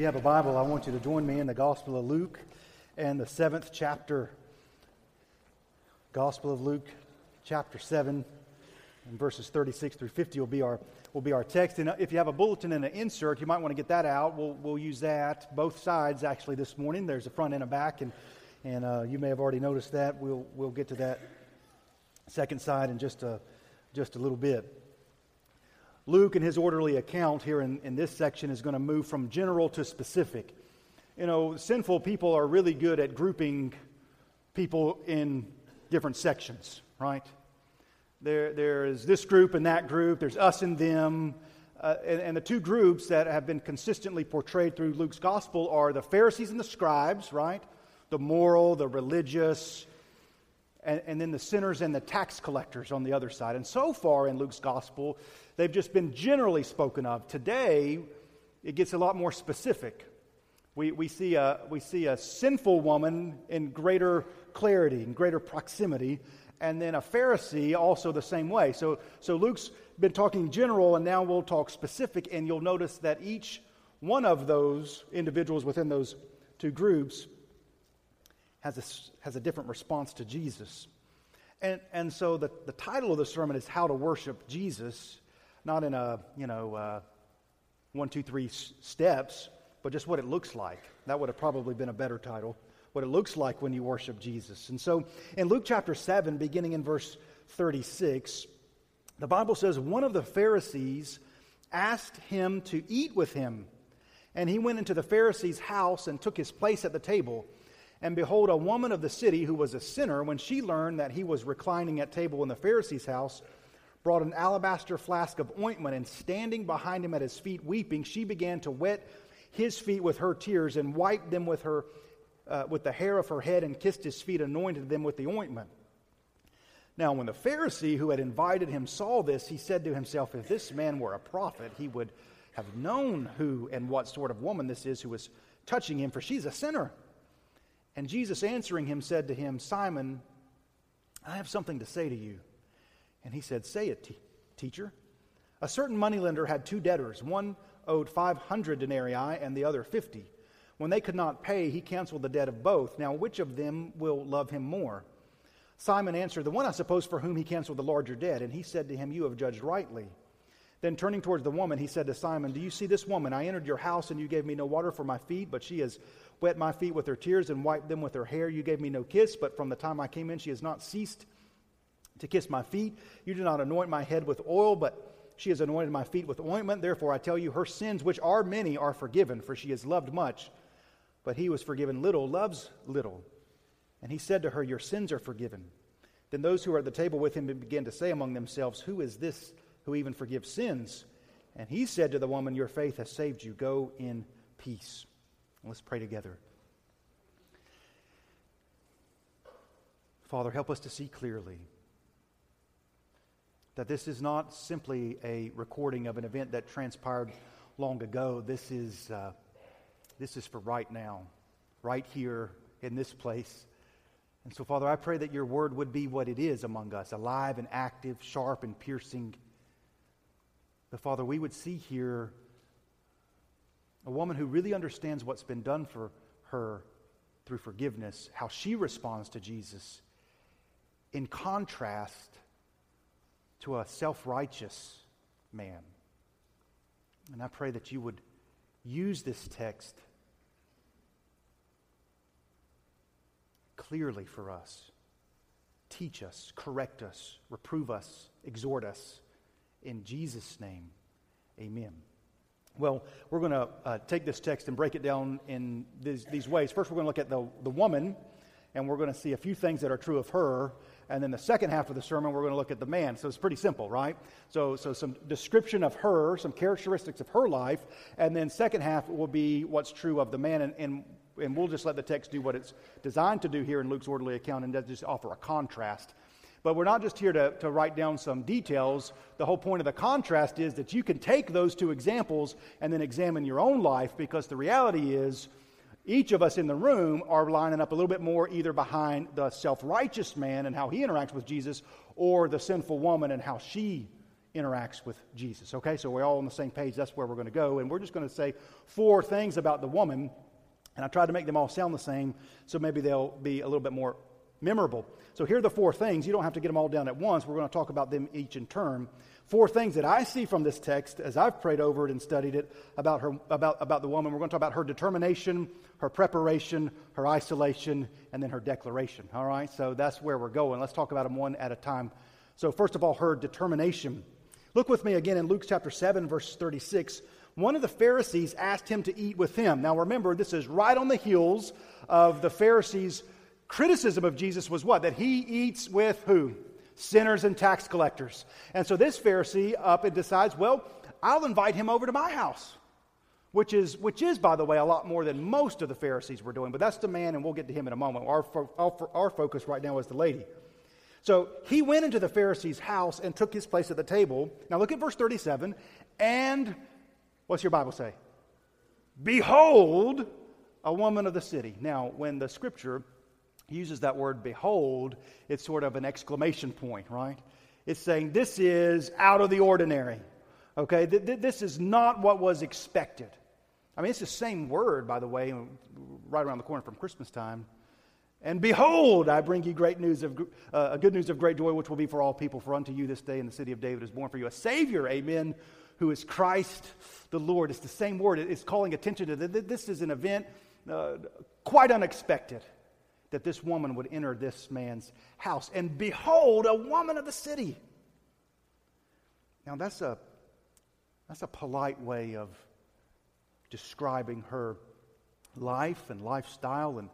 you have a Bible, I want you to join me in the Gospel of Luke and the seventh chapter. Gospel of Luke, chapter 7, and verses 36 through 50 will be our, will be our text. And if you have a bulletin and an insert, you might want to get that out. We'll, we'll use that, both sides actually, this morning. There's a front and a back, and, and uh, you may have already noticed that. We'll, we'll get to that second side in just a, just a little bit. Luke, in his orderly account here in, in this section, is going to move from general to specific. You know, sinful people are really good at grouping people in different sections, right? There, there's this group and that group, there's us and them. Uh, and, and the two groups that have been consistently portrayed through Luke's gospel are the Pharisees and the scribes, right? The moral, the religious, and, and, then the sinners and the tax collectors on the other side. And so far in Luke's gospel, they've just been generally spoken of. Today, it gets a lot more specific. We, we, see a, we see a sinful woman in greater clarity, in greater proximity, and then a Pharisee also the same way. So, so Luke's been talking general, and now we'll talk specific, and you'll notice that each one of those individuals within those two groups has a, has a different response to Jesus. And, and so the, the title of the sermon is How to Worship Jesus, not in a, you know, uh, one, two, three s- steps, but just what it looks like. That would have probably been a better title. What it looks like when you worship Jesus. And so in Luke chapter 7, beginning in verse 36, the Bible says one of the Pharisees asked him to eat with him. And he went into the Pharisee's house and took his place at the table. And behold, a woman of the city who was a sinner, when she learned that he was reclining at table in the Pharisee's house, brought an alabaster flask of ointment, and standing behind him at his feet, weeping, she began to wet his feet with her tears and wiped them with, her, uh, with the hair of her head and kissed his feet, anointed them with the ointment. Now, when the Pharisee who had invited him saw this, he said to himself, If this man were a prophet, he would have known who and what sort of woman this is who is touching him, for she's a sinner. And Jesus answering him said to him, Simon, I have something to say to you. And he said, Say it, teacher. A certain moneylender had two debtors. One owed 500 denarii and the other 50. When they could not pay, he canceled the debt of both. Now, which of them will love him more? Simon answered, The one, I suppose, for whom he canceled the larger debt. And he said to him, You have judged rightly. Then turning towards the woman, he said to Simon, Do you see this woman? I entered your house, and you gave me no water for my feet, but she has wet my feet with her tears and wiped them with her hair. You gave me no kiss, but from the time I came in, she has not ceased to kiss my feet. You did not anoint my head with oil, but she has anointed my feet with ointment. Therefore, I tell you, her sins, which are many, are forgiven, for she has loved much. But he was forgiven little loves little. And he said to her, Your sins are forgiven. Then those who were at the table with him began to say among themselves, Who is this who even forgives sins? And he said to the woman, Your faith has saved you. Go in peace. Let's pray together. Father, help us to see clearly that this is not simply a recording of an event that transpired long ago. This is, uh, this is for right now, right here in this place. And so, Father, I pray that your word would be what it is among us alive and active, sharp and piercing. But, Father, we would see here a woman who really understands what's been done for her through forgiveness, how she responds to Jesus, in contrast to a self righteous man. And I pray that you would use this text clearly for us. Teach us, correct us, reprove us, exhort us. In Jesus' name, amen. Well, we're going to uh, take this text and break it down in these, these ways. First, we're going to look at the, the woman, and we're going to see a few things that are true of her. And then the second half of the sermon, we're going to look at the man. So it's pretty simple, right? So, so some description of her, some characteristics of her life, and then second half will be what's true of the man. And, and, and we'll just let the text do what it's designed to do here in Luke's orderly account and just offer a contrast but we're not just here to, to write down some details. The whole point of the contrast is that you can take those two examples and then examine your own life because the reality is each of us in the room are lining up a little bit more either behind the self righteous man and how he interacts with Jesus or the sinful woman and how she interacts with Jesus. Okay, so we're all on the same page. That's where we're going to go. And we're just going to say four things about the woman. And I tried to make them all sound the same, so maybe they'll be a little bit more memorable. So here are the four things. You don't have to get them all down at once. We're going to talk about them each in turn. Four things that I see from this text as I've prayed over it and studied it about, her, about, about the woman. We're going to talk about her determination, her preparation, her isolation, and then her declaration. All right? So that's where we're going. Let's talk about them one at a time. So, first of all, her determination. Look with me again in Luke chapter 7, verse 36. One of the Pharisees asked him to eat with him. Now, remember, this is right on the heels of the Pharisees' criticism of Jesus was what? That he eats with who? Sinners and tax collectors. And so this Pharisee up and decides, well, I'll invite him over to my house. Which is, which is, by the way, a lot more than most of the Pharisees were doing. But that's the man, and we'll get to him in a moment. Our, our, our focus right now is the lady. So he went into the Pharisee's house and took his place at the table. Now look at verse 37. And what's your Bible say? Behold, a woman of the city. Now, when the scripture uses that word behold, it's sort of an exclamation point, right? It's saying this is out of the ordinary. Okay? This is not what was expected. I mean, it's the same word, by the way, right around the corner from Christmas time. And behold, I bring you great news of uh, good news of great joy, which will be for all people. For unto you this day in the city of David is born for you a Savior, Amen, who is Christ the Lord. It's the same word. It's calling attention to. This is an event uh, quite unexpected that this woman would enter this man's house. And behold, a woman of the city. Now that's a that's a polite way of describing her life and lifestyle and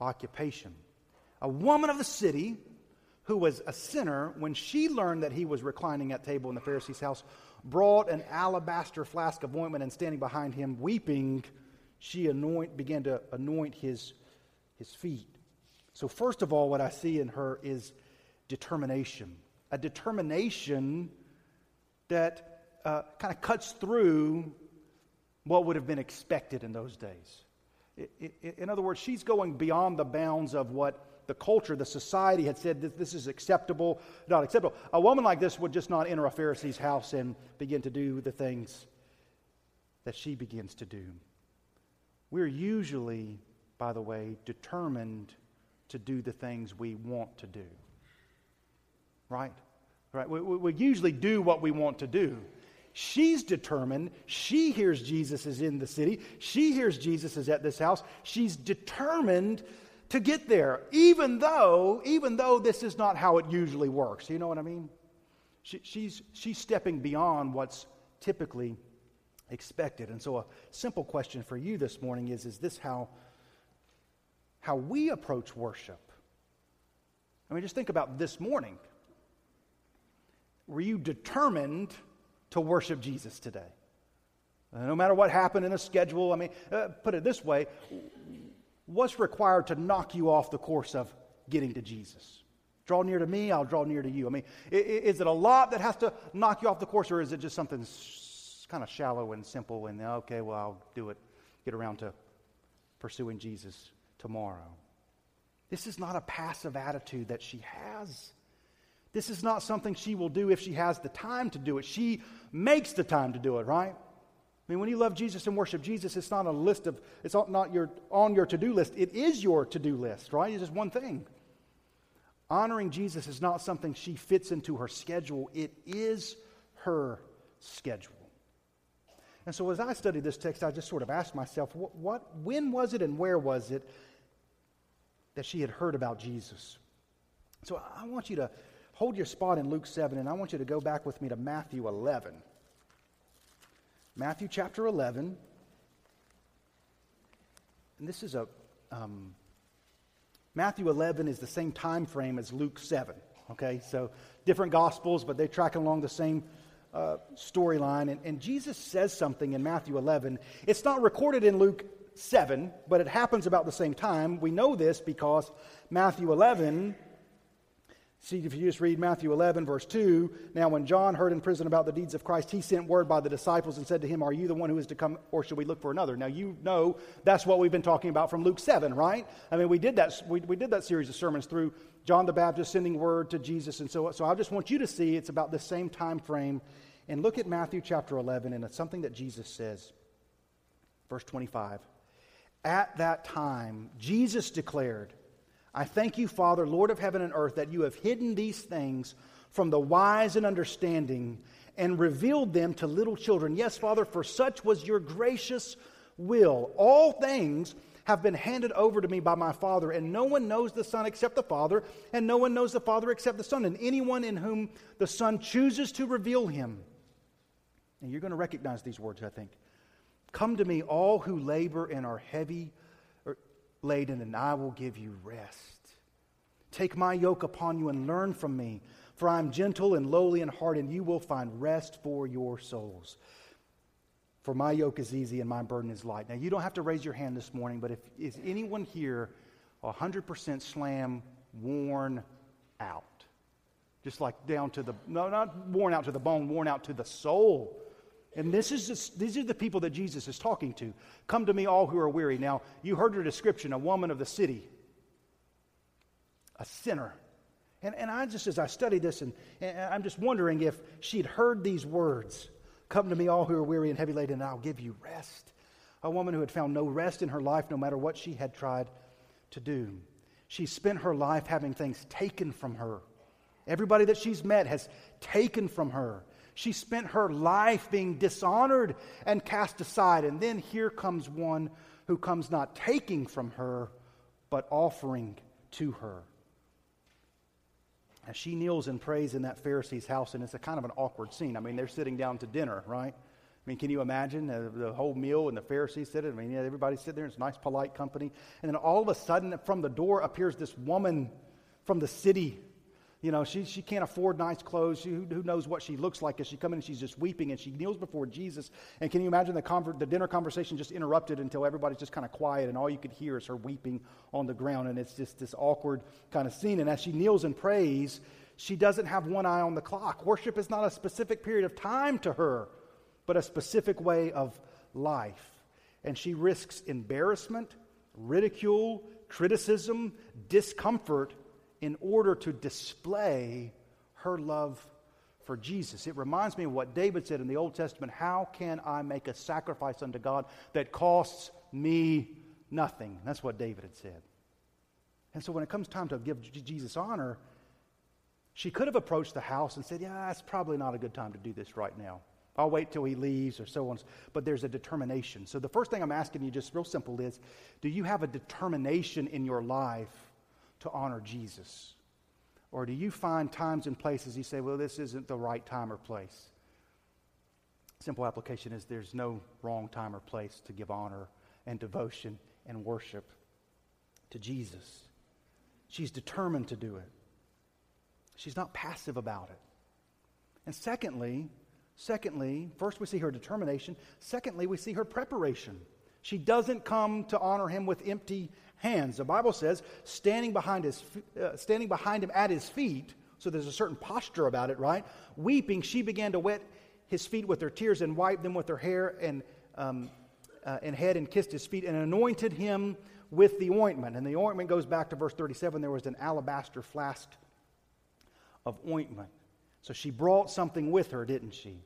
occupation. A woman of the city who was a sinner, when she learned that he was reclining at table in the Pharisee's house, brought an alabaster flask of ointment and standing behind him, weeping, she anoint, began to anoint his, his feet. So, first of all, what I see in her is determination. A determination that uh, kind of cuts through what would have been expected in those days. In other words, she's going beyond the bounds of what the culture, the society had said that this is acceptable, not acceptable. A woman like this would just not enter a Pharisee's house and begin to do the things that she begins to do. We're usually, by the way, determined to do the things we want to do. Right? Right? We, we, we usually do what we want to do. She's determined. She hears Jesus is in the city. She hears Jesus is at this house. She's determined to get there, even though, even though this is not how it usually works. You know what I mean? She, she's, she's stepping beyond what's typically expected. And so, a simple question for you this morning is Is this how, how we approach worship? I mean, just think about this morning. Were you determined to worship Jesus today. Uh, no matter what happened in a schedule, I mean, uh, put it this way what's required to knock you off the course of getting to Jesus? Draw near to me, I'll draw near to you. I mean, is it a lot that has to knock you off the course, or is it just something kind of shallow and simple and, okay, well, I'll do it, get around to pursuing Jesus tomorrow? This is not a passive attitude that she has. This is not something she will do if she has the time to do it. She makes the time to do it, right? I mean, when you love Jesus and worship Jesus, it's not a list of, it's not your, on your to do list. It is your to do list, right? It's just one thing. Honoring Jesus is not something she fits into her schedule, it is her schedule. And so as I studied this text, I just sort of asked myself, what, what when was it and where was it that she had heard about Jesus? So I want you to hold your spot in Luke 7, and I want you to go back with me to Matthew 11. Matthew chapter 11. And this is a. Um, Matthew 11 is the same time frame as Luke 7. Okay, so different gospels, but they track along the same uh, storyline. And, and Jesus says something in Matthew 11. It's not recorded in Luke 7, but it happens about the same time. We know this because Matthew 11 See, if you just read Matthew 11, verse 2, now when John heard in prison about the deeds of Christ, he sent word by the disciples and said to him, Are you the one who is to come, or should we look for another? Now, you know that's what we've been talking about from Luke 7, right? I mean, we did that, we, we did that series of sermons through John the Baptist sending word to Jesus. And so, so I just want you to see it's about the same time frame. And look at Matthew chapter 11, and it's something that Jesus says. Verse 25. At that time, Jesus declared, I thank you, Father, Lord of heaven and earth, that you have hidden these things from the wise and understanding and revealed them to little children. Yes, Father, for such was your gracious will. All things have been handed over to me by my Father, and no one knows the Son except the Father, and no one knows the Father except the Son, and anyone in whom the Son chooses to reveal him. And you're going to recognize these words, I think. Come to me, all who labor and are heavy er, laden, and I will give you rest. Take my yoke upon you and learn from me, for I am gentle and lowly in heart, and you will find rest for your souls. For my yoke is easy and my burden is light. Now, you don't have to raise your hand this morning, but if is anyone here 100% slam worn out? Just like down to the, no, not worn out to the bone, worn out to the soul. And this is just, these are the people that Jesus is talking to. Come to me, all who are weary. Now, you heard her description a woman of the city, a sinner. And, and I just, as I studied this, and, and I'm just wondering if she'd heard these words Come to me, all who are weary and heavy laden, and I'll give you rest. A woman who had found no rest in her life, no matter what she had tried to do. She spent her life having things taken from her. Everybody that she's met has taken from her. She spent her life being dishonored and cast aside. And then here comes one who comes not taking from her, but offering to her. As she kneels and prays in that Pharisee's house, and it's a kind of an awkward scene. I mean, they're sitting down to dinner, right? I mean, can you imagine the, the whole meal and the Pharisees sitting? I mean, yeah, everybody's sitting there. It's nice, polite company. And then all of a sudden, from the door appears this woman from the city you know, she, she can't afford nice clothes. She, who, who, knows what she looks like as she comes in and she's just weeping and she kneels before Jesus. And can you imagine the, conver- the dinner conversation just interrupted until everybody's just kind of quiet and all you could hear is her weeping on the ground. And it's just this awkward kind of scene. And as she kneels and prays, she doesn't have one eye on the clock. Worship is not a specific period of time to her, but a specific way of life. And she risks embarrassment, ridicule, criticism, discomfort in order to display her love for Jesus. It reminds me of what David said in the Old Testament How can I make a sacrifice unto God that costs me nothing? That's what David had said. And so when it comes time to give Jesus honor, she could have approached the house and said, Yeah, it's probably not a good time to do this right now. I'll wait till he leaves or so on. But there's a determination. So the first thing I'm asking you, just real simple, is do you have a determination in your life to honor Jesus? Or do you find times and places you say, well, this isn't the right time or place? Simple application is there's no wrong time or place to give honor and devotion and worship to Jesus. She's determined to do it. She's not passive about it. And secondly, secondly, first we see her determination. Secondly, we see her preparation. She doesn't come to honor him with empty hands. The Bible says, standing behind, his, uh, standing behind him at his feet, so there's a certain posture about it, right? Weeping, she began to wet his feet with her tears and wiped them with her hair and, um, uh, and head and kissed his feet and anointed him with the ointment. And the ointment goes back to verse 37. There was an alabaster flask of ointment. So she brought something with her, didn't she?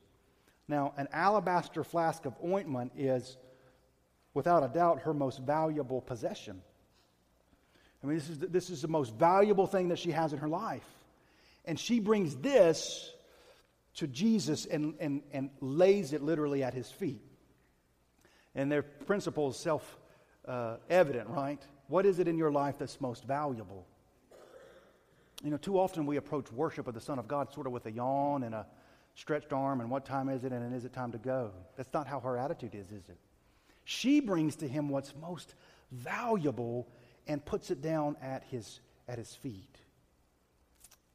Now, an alabaster flask of ointment is, without a doubt, her most valuable possession. I mean, this is, the, this is the most valuable thing that she has in her life. And she brings this to Jesus and, and, and lays it literally at his feet. And their principle is self uh, evident, right? What is it in your life that's most valuable? You know, too often we approach worship of the Son of God sort of with a yawn and a stretched arm and what time is it and is it time to go? That's not how her attitude is, is it? She brings to him what's most valuable and puts it down at his, at his feet.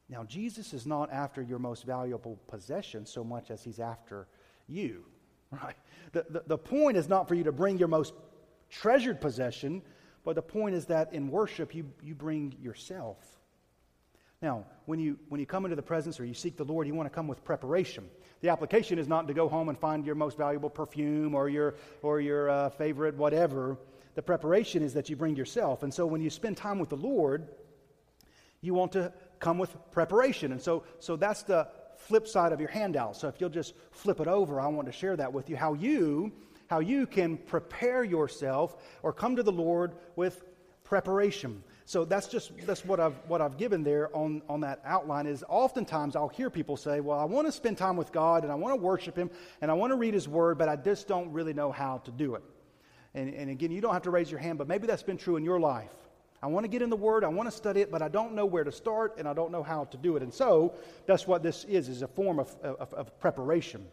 Now, Jesus is not after your most valuable possession so much as he's after you, right? The, the, the point is not for you to bring your most treasured possession, but the point is that in worship, you, you bring yourself. Now, when you, when you come into the presence or you seek the Lord, you want to come with preparation. The application is not to go home and find your most valuable perfume or your, or your uh, favorite whatever. The preparation is that you bring yourself. And so when you spend time with the Lord, you want to come with preparation. And so, so that's the flip side of your handout. So if you'll just flip it over, I want to share that with you how you how you can prepare yourself or come to the Lord with preparation. So that's just that's what I've what I've given there on, on that outline is oftentimes I'll hear people say, Well, I want to spend time with God and I want to worship him and I want to read his word, but I just don't really know how to do it. And, and again, you don't have to raise your hand, but maybe that's been true in your life. I want to get in the Word, I want to study it, but I don't know where to start and I don't know how to do it. And so that's what this is, is a form of, of, of preparation.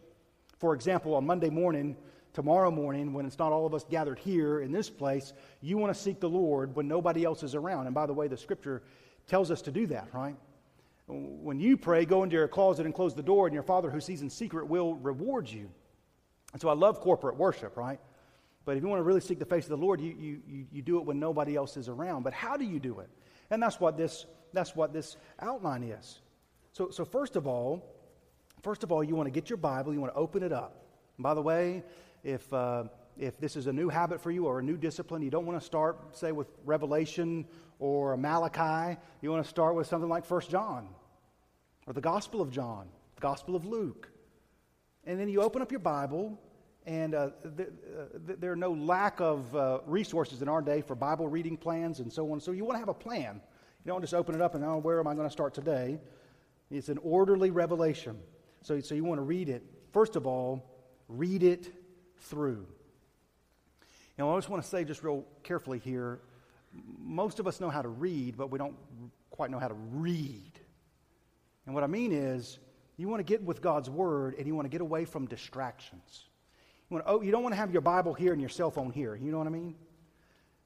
For example, on Monday morning, tomorrow morning, when it's not all of us gathered here in this place, you want to seek the Lord when nobody else is around. And by the way, the scripture tells us to do that, right? When you pray, go into your closet and close the door, and your Father who sees in secret will reward you. And so I love corporate worship, right? But if you want to really seek the face of the Lord, you, you, you, do it when nobody else is around. But how do you do it? And that's what this, that's what this outline is. So, so first of all, first of all, you want to get your Bible, you want to open it up. And by the way, if, uh, if this is a new habit for you or a new discipline, you don't want to start, say, with Revelation or Malachi. You want to start with something like First John or the Gospel of John, the Gospel of Luke. And then you open up your Bible, and uh, th- th- there are no lack of uh, resources in our day for Bible reading plans and so on. So you want to have a plan. You don't just open it up and, oh, where am I going to start today? It's an orderly revelation. So, so you want to read it. First of all, read it through. Know, I just want to say just real carefully here most of us know how to read, but we don't quite know how to read. And what I mean is, you want to get with God's Word and you want to get away from distractions. You, want to, oh, you don't want to have your Bible here and your cell phone here. You know what I mean?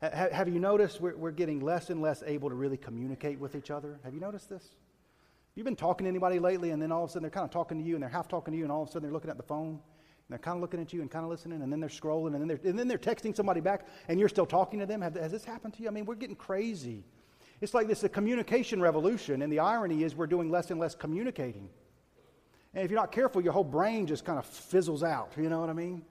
have you noticed we're, we're getting less and less able to really communicate with each other? Have you noticed this? You've been talking to anybody lately, and then all of a sudden they're kind of talking to you, and they're half talking to you, and all of a sudden they're looking at the phone and they're kind of looking at you and kind of listening, and then they're scrolling, and then they're, and then they're texting somebody back, and you're still talking to them. Have, has this happened to you? I mean, we're getting crazy. It's like this a communication revolution, and the irony is we're doing less and less communicating. And if you're not careful, your whole brain just kind of fizzles out. You know what I mean?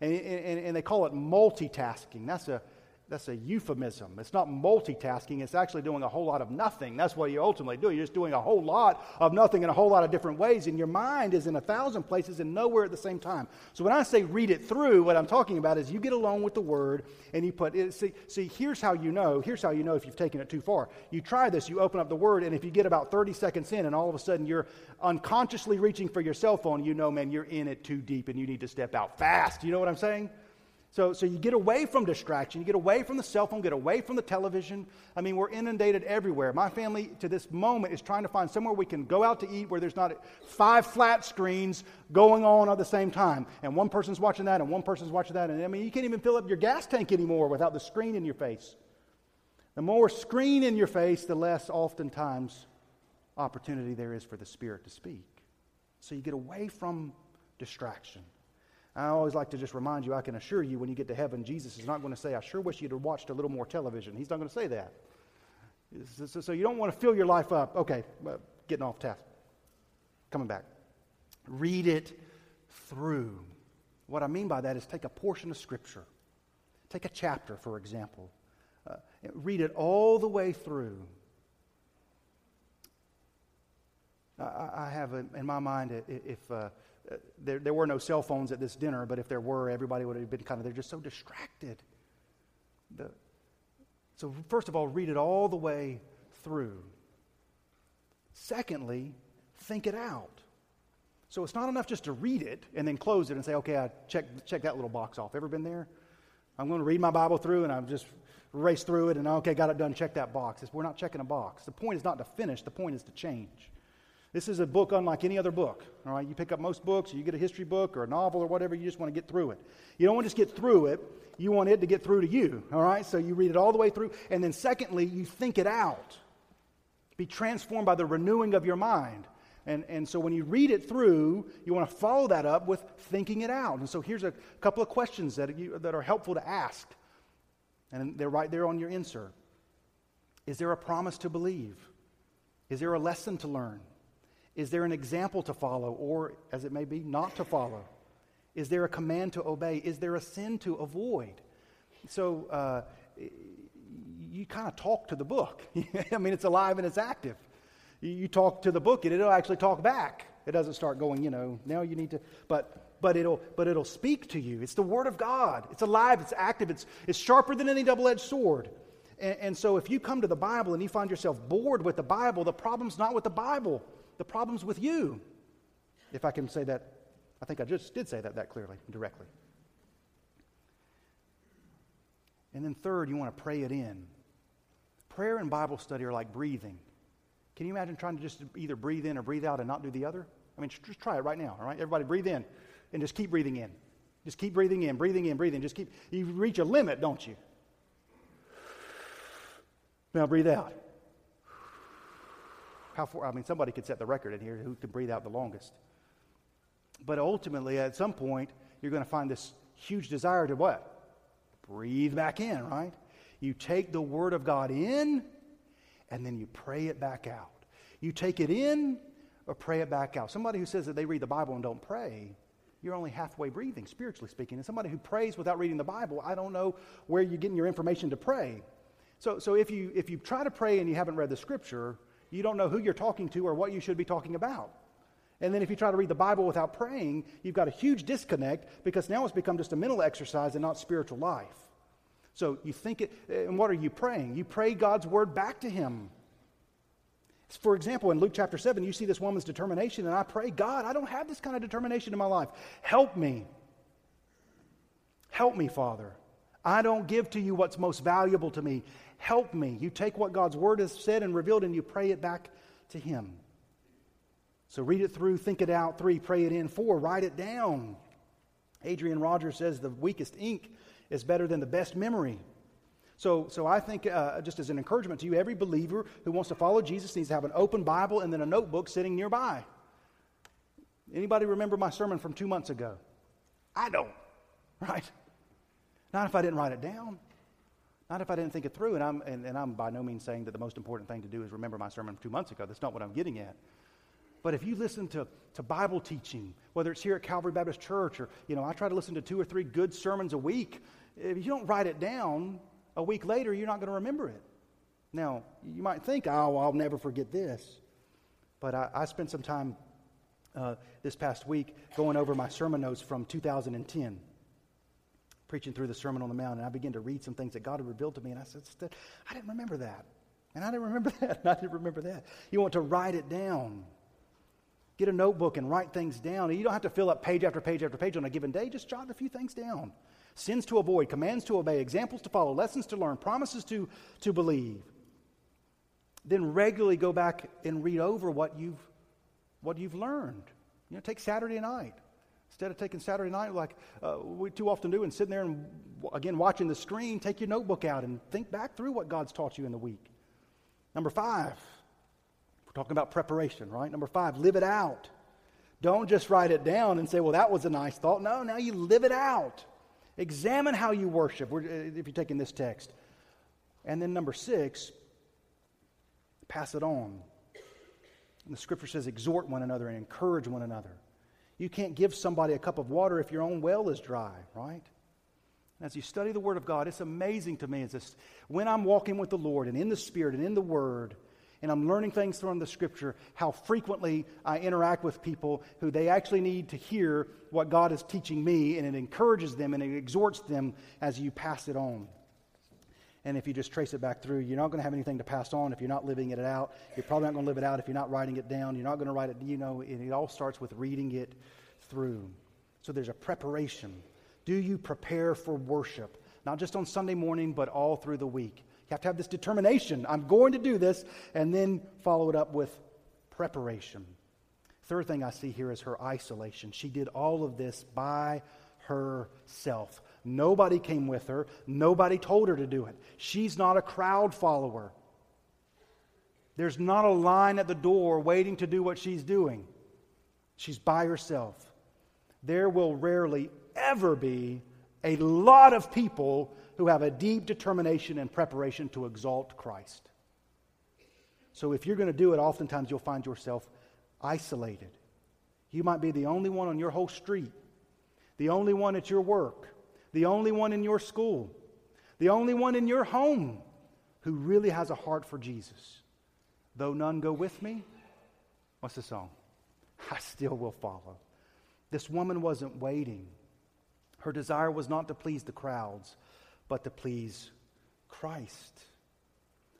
And, and, and they call it multitasking. That's a, that's a euphemism. It's not multitasking, it's actually doing a whole lot of nothing. That's what you ultimately do. You're just doing a whole lot of nothing in a whole lot of different ways, and your mind is in a thousand places and nowhere at the same time. So when I say read it through, what I'm talking about is you get along with the word and you put it. See, see, here's how you know. Here's how you know if you've taken it too far. You try this, you open up the word, and if you get about 30 seconds in and all of a sudden you're unconsciously reaching for your cell phone, you know, man, you're in it too deep and you need to step out fast. You know what I'm saying? So, so you get away from distraction, you get away from the cell phone, get away from the television. I mean, we're inundated everywhere. My family, to this moment, is trying to find somewhere we can go out to eat where there's not five flat screens going on at the same time. And one person's watching that, and one person's watching that. And I mean, you can't even fill up your gas tank anymore without the screen in your face. The more screen in your face, the less oftentimes opportunity there is for the Spirit to speak. So you get away from distraction. I always like to just remind you, I can assure you, when you get to heaven, Jesus is not going to say, I sure wish you'd have watched a little more television. He's not going to say that. So, so you don't want to fill your life up. Okay, getting off task. Coming back. Read it through. What I mean by that is take a portion of Scripture, take a chapter, for example, uh, read it all the way through. I, I have in my mind, if. Uh, there, there were no cell phones at this dinner, but if there were, everybody would have been kind of, they're just so distracted. The, so, first of all, read it all the way through. Secondly, think it out. So it's not enough just to read it and then close it and say, okay, I check, check that little box off. Ever been there? I'm going to read my Bible through and I've just raced through it and okay, got it done, check that box. It's, we're not checking a box. The point is not to finish, the point is to change. This is a book unlike any other book. All right, you pick up most books, or you get a history book or a novel or whatever, you just want to get through it. You don't want to just get through it, you want it to get through to you. All right, so you read it all the way through, and then secondly, you think it out. Be transformed by the renewing of your mind. And, and so when you read it through, you want to follow that up with thinking it out. And so here's a couple of questions that, you, that are helpful to ask. And they're right there on your insert. Is there a promise to believe? Is there a lesson to learn? Is there an example to follow, or, as it may be, not to follow? Is there a command to obey? Is there a sin to avoid? So uh, you kind of talk to the book. I mean, it's alive and it's active. You talk to the book, and it'll actually talk back. It doesn't start going, you know, now you need to, but but it'll but it'll speak to you. It's the Word of God. It's alive. It's active. It's it's sharper than any double-edged sword. And, and so if you come to the Bible and you find yourself bored with the Bible, the problem's not with the Bible. The problem's with you. If I can say that, I think I just did say that that clearly, directly. And then third, you want to pray it in. Prayer and Bible study are like breathing. Can you imagine trying to just either breathe in or breathe out and not do the other? I mean, just try it right now, all right? Everybody breathe in and just keep breathing in. Just keep breathing in, breathing in, breathing. Just keep, you reach a limit, don't you? Now breathe out. How far? I mean, somebody could set the record in here who can breathe out the longest. But ultimately, at some point, you're going to find this huge desire to what? Breathe back in, right? You take the Word of God in, and then you pray it back out. You take it in or pray it back out. Somebody who says that they read the Bible and don't pray, you're only halfway breathing, spiritually speaking. And somebody who prays without reading the Bible, I don't know where you're getting your information to pray. So, so if, you, if you try to pray and you haven't read the Scripture, you don't know who you're talking to or what you should be talking about. And then if you try to read the Bible without praying, you've got a huge disconnect because now it's become just a mental exercise and not spiritual life. So you think it, and what are you praying? You pray God's word back to Him. For example, in Luke chapter 7, you see this woman's determination, and I pray, God, I don't have this kind of determination in my life. Help me. Help me, Father. I don't give to you what's most valuable to me. Help me. You take what God's word has said and revealed, and you pray it back to Him. So read it through, think it out. Three, pray it in. Four, write it down. Adrian Rogers says the weakest ink is better than the best memory. So, so I think, uh, just as an encouragement to you, every believer who wants to follow Jesus needs to have an open Bible and then a notebook sitting nearby. Anybody remember my sermon from two months ago? I don't, right? Not if I didn't write it down. Not if I didn't think it through. And I'm, and, and I'm by no means saying that the most important thing to do is remember my sermon from two months ago. That's not what I'm getting at. But if you listen to, to Bible teaching, whether it's here at Calvary Baptist Church or, you know, I try to listen to two or three good sermons a week, if you don't write it down, a week later, you're not going to remember it. Now, you might think, oh, I'll never forget this. But I, I spent some time uh, this past week going over my sermon notes from 2010, preaching through the Sermon on the Mount, and I began to read some things that God had revealed to me, and I said, I didn't remember that. And I didn't remember that, and I didn't remember that. You want to write it down. Get a notebook and write things down. And you don't have to fill up page after page after page on a given day. Just jot a few things down. Sins to avoid, commands to obey, examples to follow, lessons to learn, promises to, to believe. Then regularly go back and read over what you've, what you've learned. You know, take Saturday night. Instead of taking Saturday night like uh, we too often do and sitting there and, again, watching the screen, take your notebook out and think back through what God's taught you in the week. Number five, we're talking about preparation, right? Number five, live it out. Don't just write it down and say, well, that was a nice thought. No, now you live it out. Examine how you worship, uh, if you're taking this text. And then number six, pass it on. And the scripture says, exhort one another and encourage one another. You can't give somebody a cup of water if your own well is dry, right? As you study the Word of God, it's amazing to me. It's this, when I'm walking with the Lord and in the Spirit and in the Word, and I'm learning things from the scripture, how frequently I interact with people who they actually need to hear what God is teaching me, and it encourages them and it exhorts them as you pass it on. And if you just trace it back through, you're not going to have anything to pass on if you're not living it out. You're probably not going to live it out if you're not writing it down. You're not going to write it, you know, it all starts with reading it through. So there's a preparation. Do you prepare for worship? Not just on Sunday morning, but all through the week. You have to have this determination. I'm going to do this, and then follow it up with preparation. Third thing I see here is her isolation. She did all of this by herself. Nobody came with her, nobody told her to do it. She's not a crowd follower. There's not a line at the door waiting to do what she's doing. She's by herself. There will rarely ever be a lot of people who have a deep determination and preparation to exalt Christ. So if you're going to do it, oftentimes you'll find yourself isolated. You might be the only one on your whole street, the only one at your work, the only one in your school, the only one in your home who really has a heart for Jesus. Though none go with me, what's the song? I still will follow. This woman wasn't waiting. Her desire was not to please the crowds, but to please Christ.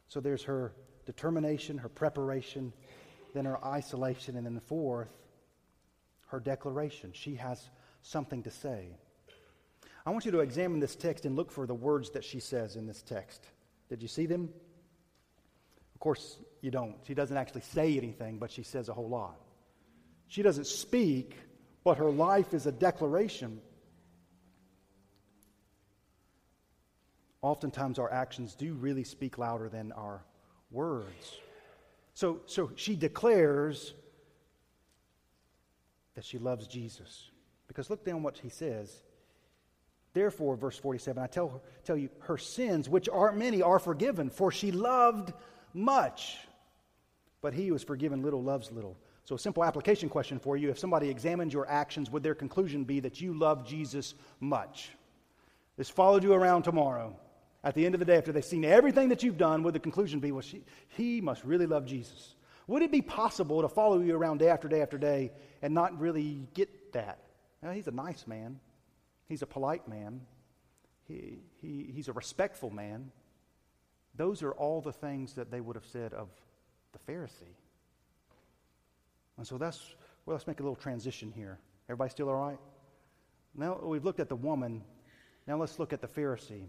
So there's her determination, her preparation, then her isolation, and then the fourth, her declaration. She has something to say. I want you to examine this text and look for the words that she says in this text. Did you see them? Of course, you don't. She doesn't actually say anything, but she says a whole lot. She doesn't speak, but her life is a declaration. Oftentimes, our actions do really speak louder than our words. So, so she declares that she loves Jesus. Because look down what he says. Therefore, verse 47, I tell, tell you, her sins, which are many, are forgiven, for she loved much. But he who is forgiven little loves little. So, a simple application question for you if somebody examines your actions, would their conclusion be that you love Jesus much? This followed you around tomorrow. At the end of the day, after they've seen everything that you've done, would the conclusion be, well, she, he must really love Jesus? Would it be possible to follow you around day after day after day and not really get that? Now, he's a nice man. He's a polite man. He, he, he's a respectful man. Those are all the things that they would have said of the Pharisee. And so that's, well, let's make a little transition here. Everybody still all right? Now we've looked at the woman. Now let's look at the Pharisee.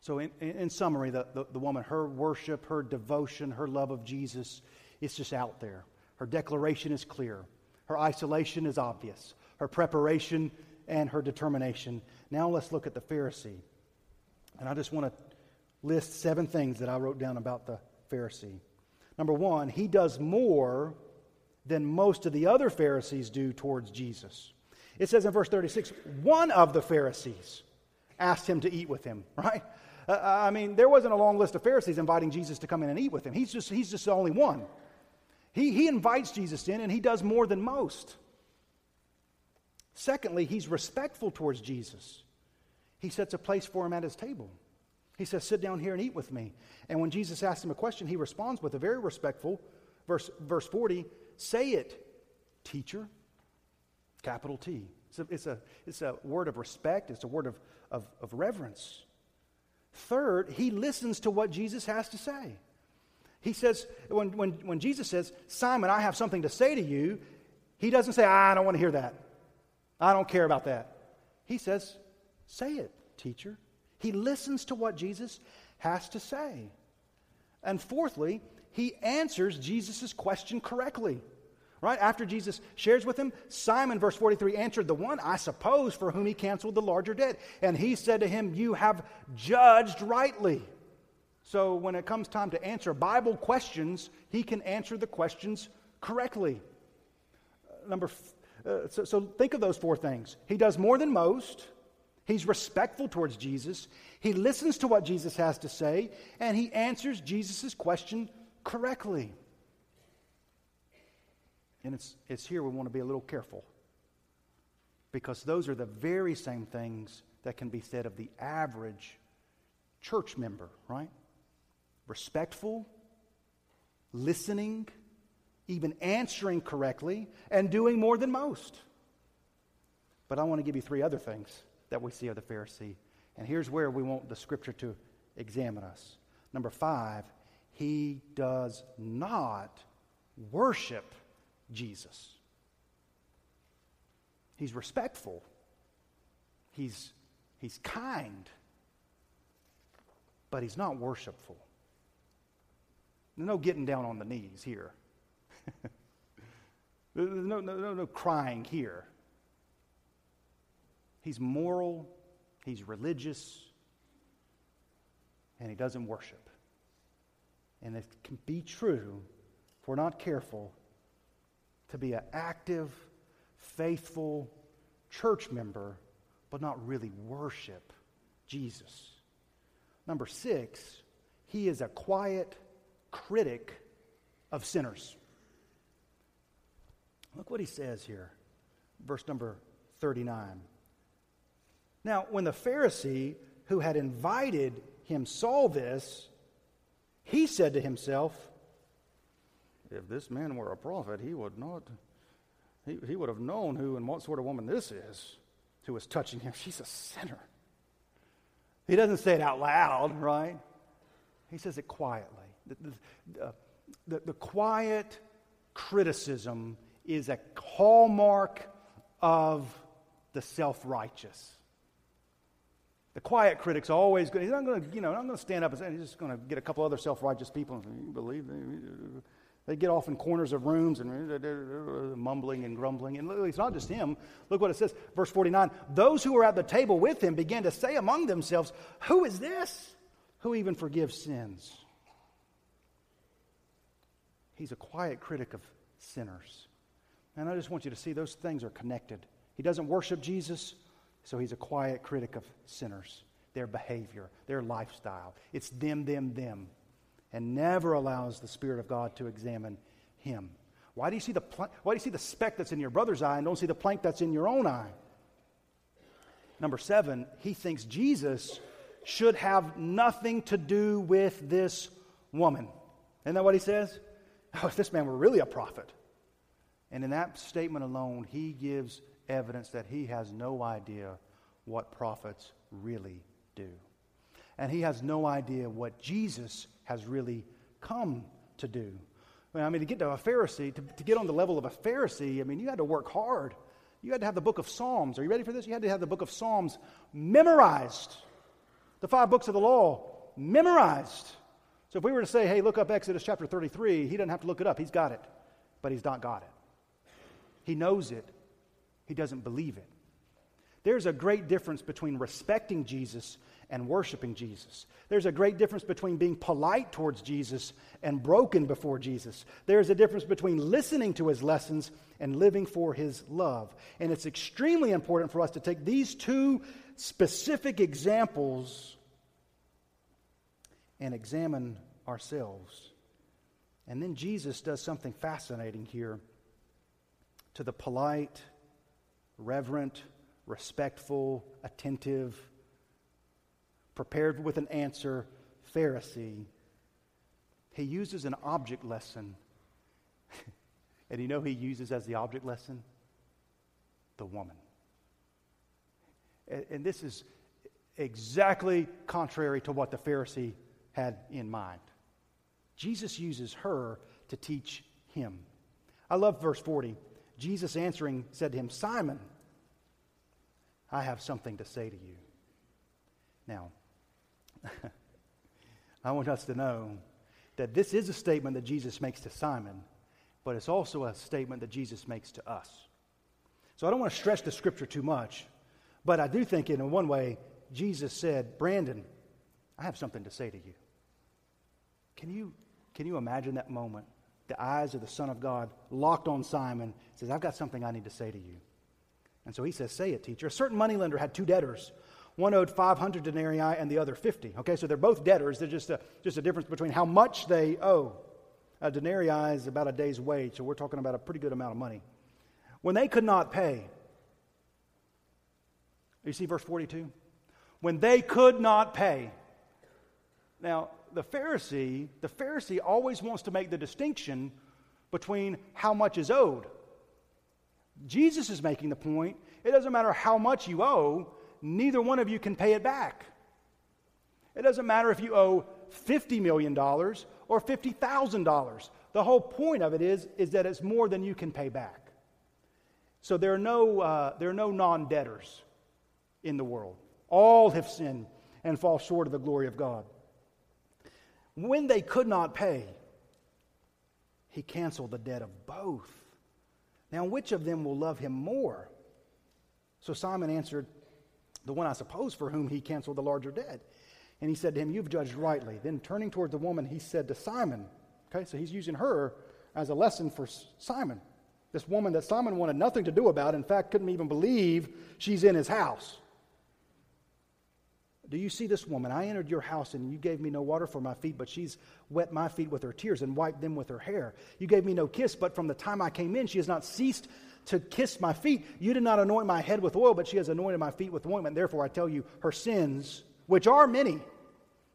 So, in, in summary, the, the, the woman, her worship, her devotion, her love of Jesus, it's just out there. Her declaration is clear. Her isolation is obvious. Her preparation and her determination. Now let's look at the Pharisee. And I just want to list seven things that I wrote down about the Pharisee. Number one, he does more than most of the other Pharisees do towards Jesus. It says in verse 36 one of the Pharisees asked him to eat with him, right? Uh, I mean, there wasn't a long list of Pharisees inviting Jesus to come in and eat with him. He's just, he's just the only one. He, he invites Jesus in, and he does more than most. Secondly, he's respectful towards Jesus. He sets a place for him at his table. He says, Sit down here and eat with me. And when Jesus asks him a question, he responds with a very respectful, verse, verse 40, Say it, teacher. Capital T. It's a, it's a, it's a word of respect, it's a word of, of, of reverence. Third, he listens to what Jesus has to say. He says, when, when, when Jesus says, Simon, I have something to say to you, he doesn't say, I don't want to hear that. I don't care about that. He says, Say it, teacher. He listens to what Jesus has to say. And fourthly, he answers Jesus' question correctly. Right? After Jesus shares with him, Simon, verse 43, answered the one, I suppose, for whom he canceled the larger debt. And he said to him, You have judged rightly. So when it comes time to answer Bible questions, he can answer the questions correctly. Number, uh, so, so think of those four things. He does more than most. He's respectful towards Jesus. He listens to what Jesus has to say, and he answers Jesus' question correctly. And it's, it's here we want to be a little careful because those are the very same things that can be said of the average church member, right? Respectful, listening, even answering correctly, and doing more than most. But I want to give you three other things that we see of the Pharisee. And here's where we want the scripture to examine us. Number five, he does not worship Jesus. He's respectful, he's, he's kind, but he's not worshipful. No getting down on the knees here. no, no, no, no crying here. He's moral, he's religious, and he doesn't worship. And it can be true if we're not careful to be an active, faithful church member, but not really worship Jesus. Number six, he is a quiet, critic of sinners. Look what he says here, verse number 39. Now, when the Pharisee who had invited him saw this, he said to himself, If this man were a prophet, he would not, he, he would have known who and what sort of woman this is who was touching him. She's a sinner. He doesn't say it out loud, right? He says it quietly. The, the, the, the quiet criticism is a hallmark of the self righteous. The quiet critic's always going. He's not going to, you know, I'm not going to stand up and say. He's just going to get a couple other self-righteous people and believe. They get off in corners of rooms and mumbling and grumbling. And it's not just him. Look what it says, verse 49. Those who were at the table with him began to say among themselves, "Who is this? Who even forgives sins?" He's a quiet critic of sinners. And I just want you to see those things are connected. He doesn't worship Jesus, so he's a quiet critic of sinners, their behavior, their lifestyle. It's them, them, them, and never allows the Spirit of God to examine him. Why do you see the, pl- why do you see the speck that's in your brother's eye and don't see the plank that's in your own eye? Number seven, he thinks Jesus should have nothing to do with this woman. Isn't that what he says? Oh, if this man were really a prophet. And in that statement alone, he gives evidence that he has no idea what prophets really do. And he has no idea what Jesus has really come to do. I mean, to get to a Pharisee, to, to get on the level of a Pharisee, I mean, you had to work hard. You had to have the book of Psalms. Are you ready for this? You had to have the book of Psalms memorized. The five books of the law memorized. So if we were to say, hey, look up Exodus chapter 33, he doesn't have to look it up. He's got it. But he's not got it. He knows it, he doesn't believe it. There's a great difference between respecting Jesus and worshiping Jesus. There's a great difference between being polite towards Jesus and broken before Jesus. There's a difference between listening to his lessons and living for his love. And it's extremely important for us to take these two specific examples and examine ourselves. And then Jesus does something fascinating here to the polite, reverent, respectful, attentive, prepared with an answer Pharisee. He uses an object lesson. and you know he uses as the object lesson? The woman. And, and this is exactly contrary to what the Pharisee had in mind. Jesus uses her to teach him. I love verse 40. Jesus answering said to him, Simon, I have something to say to you. Now, I want us to know that this is a statement that Jesus makes to Simon, but it's also a statement that Jesus makes to us. So I don't want to stretch the scripture too much, but I do think in one way, Jesus said, Brandon, I have something to say to you. Can you, can you imagine that moment? The eyes of the Son of God locked on Simon, says, I've got something I need to say to you. And so he says, Say it, teacher. A certain moneylender had two debtors. One owed 500 denarii and the other 50. Okay, so they're both debtors. There's just a, just a difference between how much they owe. A denarii is about a day's wage, so we're talking about a pretty good amount of money. When they could not pay, you see verse 42? When they could not pay. Now, the Pharisee, the Pharisee always wants to make the distinction between how much is owed. Jesus is making the point it doesn't matter how much you owe, neither one of you can pay it back. It doesn't matter if you owe $50 million or $50,000. The whole point of it is, is that it's more than you can pay back. So there are no, uh, there are no non debtors in the world. All have sinned and fall short of the glory of God. When they could not pay, he canceled the debt of both. Now, which of them will love him more? So Simon answered, The one I suppose for whom he canceled the larger debt. And he said to him, You've judged rightly. Then turning toward the woman, he said to Simon, Okay, so he's using her as a lesson for Simon. This woman that Simon wanted nothing to do about, in fact, couldn't even believe she's in his house. Do you see this woman? I entered your house and you gave me no water for my feet, but she's wet my feet with her tears and wiped them with her hair. You gave me no kiss, but from the time I came in, she has not ceased to kiss my feet. You did not anoint my head with oil, but she has anointed my feet with ointment. Therefore, I tell you, her sins, which are many.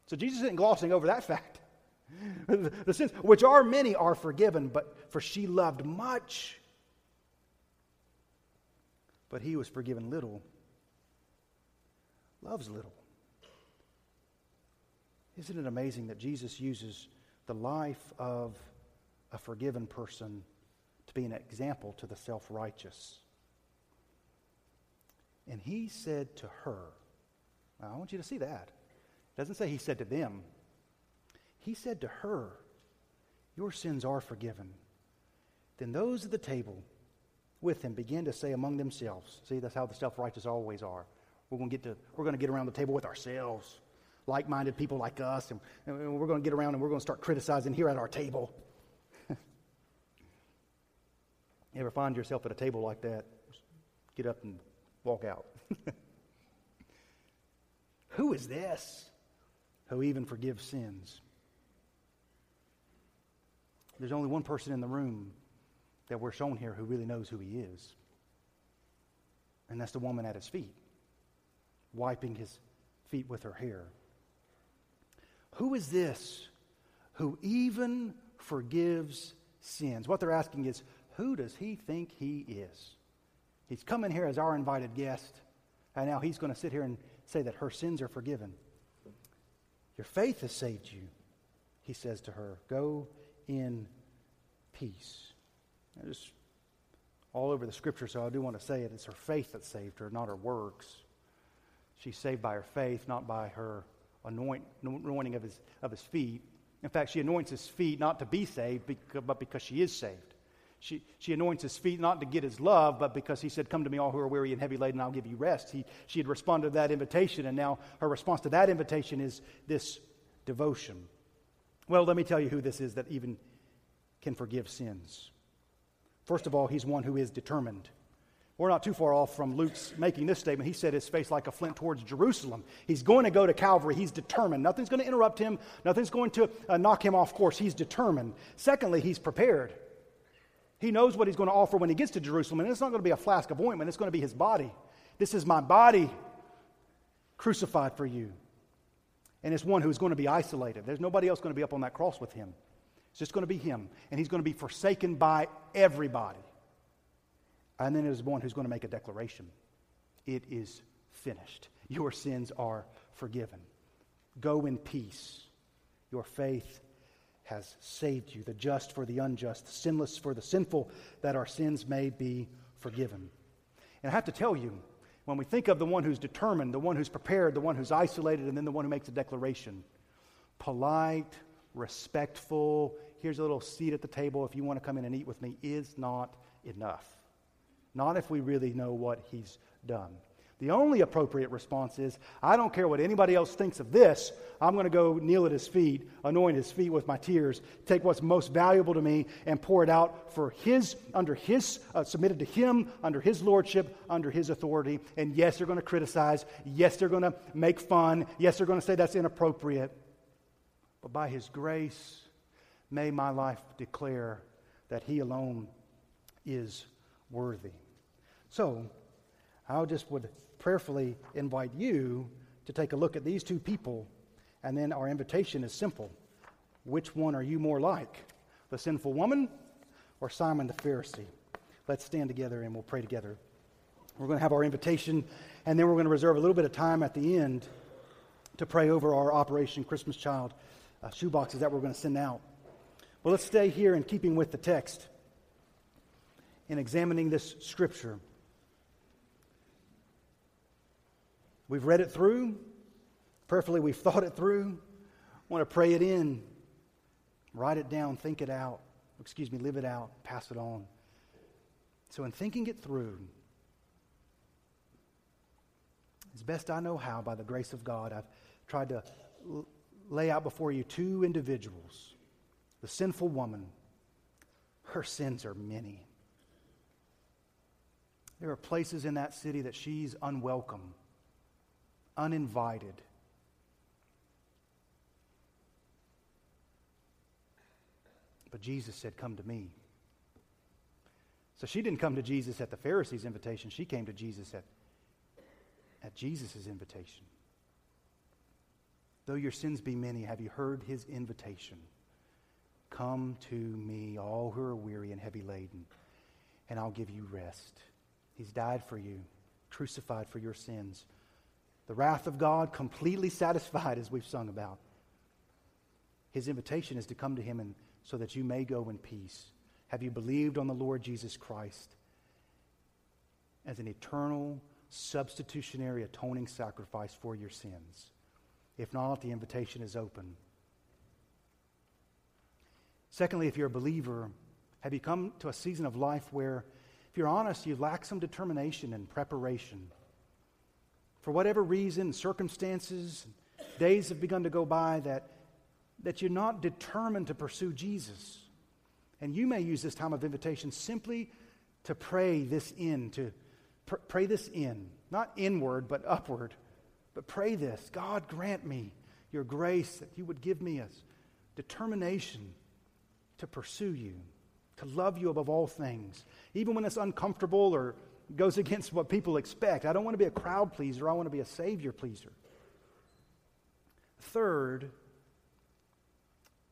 So Jesus isn't glossing over that fact. the sins, which are many, are forgiven, but for she loved much. But he was forgiven little, loves little. Isn't it amazing that Jesus uses the life of a forgiven person to be an example to the self righteous? And he said to her, I want you to see that. It doesn't say he said to them. He said to her, Your sins are forgiven. Then those at the table with him began to say among themselves, See, that's how the self righteous always are. We're going to we're going to get around the table with ourselves like minded people like us, and, and we're going to get around and we're going to start criticizing here at our table. you ever find yourself at a table like that? Get up and walk out. Who is this who even forgives sins? There's only one person in the room that we're shown here who really knows who he is. And that's the woman at his feet, wiping his feet with her hair. Who is this who even forgives sins? What they're asking is, who does he think he is? He's coming here as our invited guest, and now he's going to sit here and say that her sins are forgiven. Your faith has saved you, he says to her. Go in peace. just all over the scripture, so I do want to say it. It's her faith that saved her, not her works. She's saved by her faith, not by her anoint, anointing of his, of his feet. In fact, she anoints his feet not to be saved, but because she is saved. She, she anoints his feet not to get his love, but because he said, Come to me, all who are weary and heavy laden, I'll give you rest. He, she had responded to that invitation, and now her response to that invitation is this devotion. Well, let me tell you who this is that even can forgive sins. First of all, he's one who is determined. We're not too far off from Luke's making this statement. He set his face like a flint towards Jerusalem. He's going to go to Calvary. He's determined. Nothing's going to interrupt him, nothing's going to uh, knock him off course. He's determined. Secondly, he's prepared. He knows what he's going to offer when he gets to Jerusalem, and it's not going to be a flask of ointment, it's going to be his body. This is my body crucified for you. And it's one who's going to be isolated. There's nobody else going to be up on that cross with him. It's just going to be him. And he's going to be forsaken by everybody. And then there's one who's going to make a declaration It is finished. Your sins are forgiven. Go in peace. Your faith has saved you, the just for the unjust, the sinless for the sinful, that our sins may be forgiven. And I have to tell you, when we think of the one who's determined, the one who's prepared, the one who's isolated, and then the one who makes a declaration, polite, respectful, here's a little seat at the table if you want to come in and eat with me, is not enough not if we really know what he's done. The only appropriate response is I don't care what anybody else thinks of this. I'm going to go kneel at his feet, anoint his feet with my tears, take what's most valuable to me, and pour it out for his, under his, uh, submitted to him, under his lordship, under his authority. And yes, they're going to criticize. Yes, they're going to make fun. Yes, they're going to say that's inappropriate. But by his grace, may my life declare that he alone is worthy. So, I just would prayerfully invite you to take a look at these two people, and then our invitation is simple. Which one are you more like? The sinful woman or Simon the Pharisee? Let's stand together and we'll pray together. We're going to have our invitation, and then we're going to reserve a little bit of time at the end to pray over our Operation Christmas Child uh, shoeboxes that we're going to send out. But let's stay here in keeping with the text in examining this scripture. We've read it through. Prayerfully, we've thought it through. I want to pray it in, write it down, think it out. Excuse me, live it out, pass it on. So, in thinking it through, as best I know how, by the grace of God, I've tried to l- lay out before you two individuals the sinful woman. Her sins are many. There are places in that city that she's unwelcome, uninvited. But Jesus said, Come to me. So she didn't come to Jesus at the Pharisees' invitation. She came to Jesus at, at Jesus' invitation. Though your sins be many, have you heard his invitation? Come to me, all who are weary and heavy laden, and I'll give you rest. He's died for you, crucified for your sins. The wrath of God completely satisfied, as we've sung about. His invitation is to come to him and so that you may go in peace. Have you believed on the Lord Jesus Christ as an eternal, substitutionary, atoning sacrifice for your sins? If not, the invitation is open. Secondly, if you're a believer, have you come to a season of life where, if you're honest, you lack some determination and preparation? For whatever reason, circumstances, days have begun to go by that, that you're not determined to pursue Jesus. And you may use this time of invitation simply to pray this in, to pr- pray this in, not inward, but upward. But pray this God, grant me your grace that you would give me a determination to pursue you, to love you above all things, even when it's uncomfortable or goes against what people expect. I don't want to be a crowd pleaser, I want to be a Savior pleaser. Third,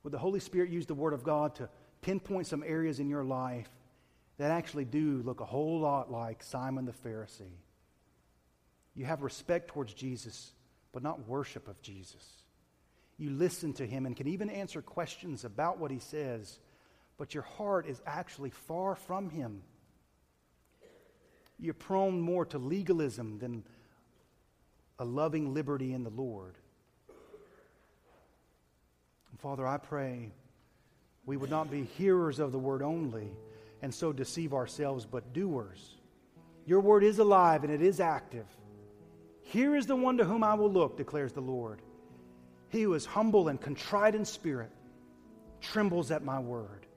would the Holy Spirit use the Word of God to pinpoint some areas in your life that actually do look a whole lot like Simon the Pharisee? You have respect towards Jesus, but not worship of Jesus. You listen to him and can even answer questions about what he says, but your heart is actually far from him. You're prone more to legalism than a loving liberty in the Lord. And Father, I pray we would not be hearers of the word only and so deceive ourselves, but doers. Your word is alive and it is active. Here is the one to whom I will look, declares the Lord. He who is humble and contrite in spirit trembles at my word.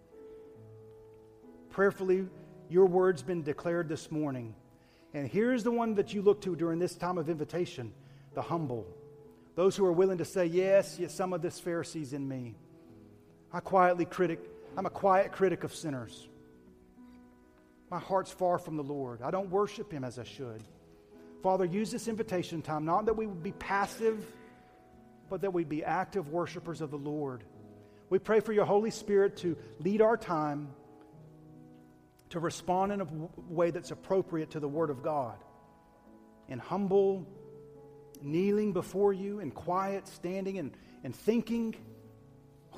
Prayerfully, your word's been declared this morning. And here's the one that you look to during this time of invitation the humble. Those who are willing to say, Yes, yes, some of this Pharisees in me. I quietly critic, I'm a quiet critic of sinners. My heart's far from the Lord. I don't worship Him as I should. Father, use this invitation time, not that we would be passive but that we'd be active worshipers of the Lord. We pray for your Holy Spirit to lead our time to respond in a way that's appropriate to the Word of God. In humble, kneeling before you, in quiet, standing and, and thinking,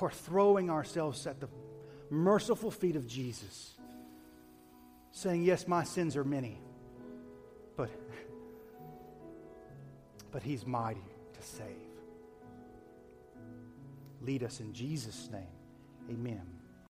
or throwing ourselves at the merciful feet of Jesus, saying, Yes, my sins are many, but, but He's mighty to save. Lead us in Jesus' name. Amen.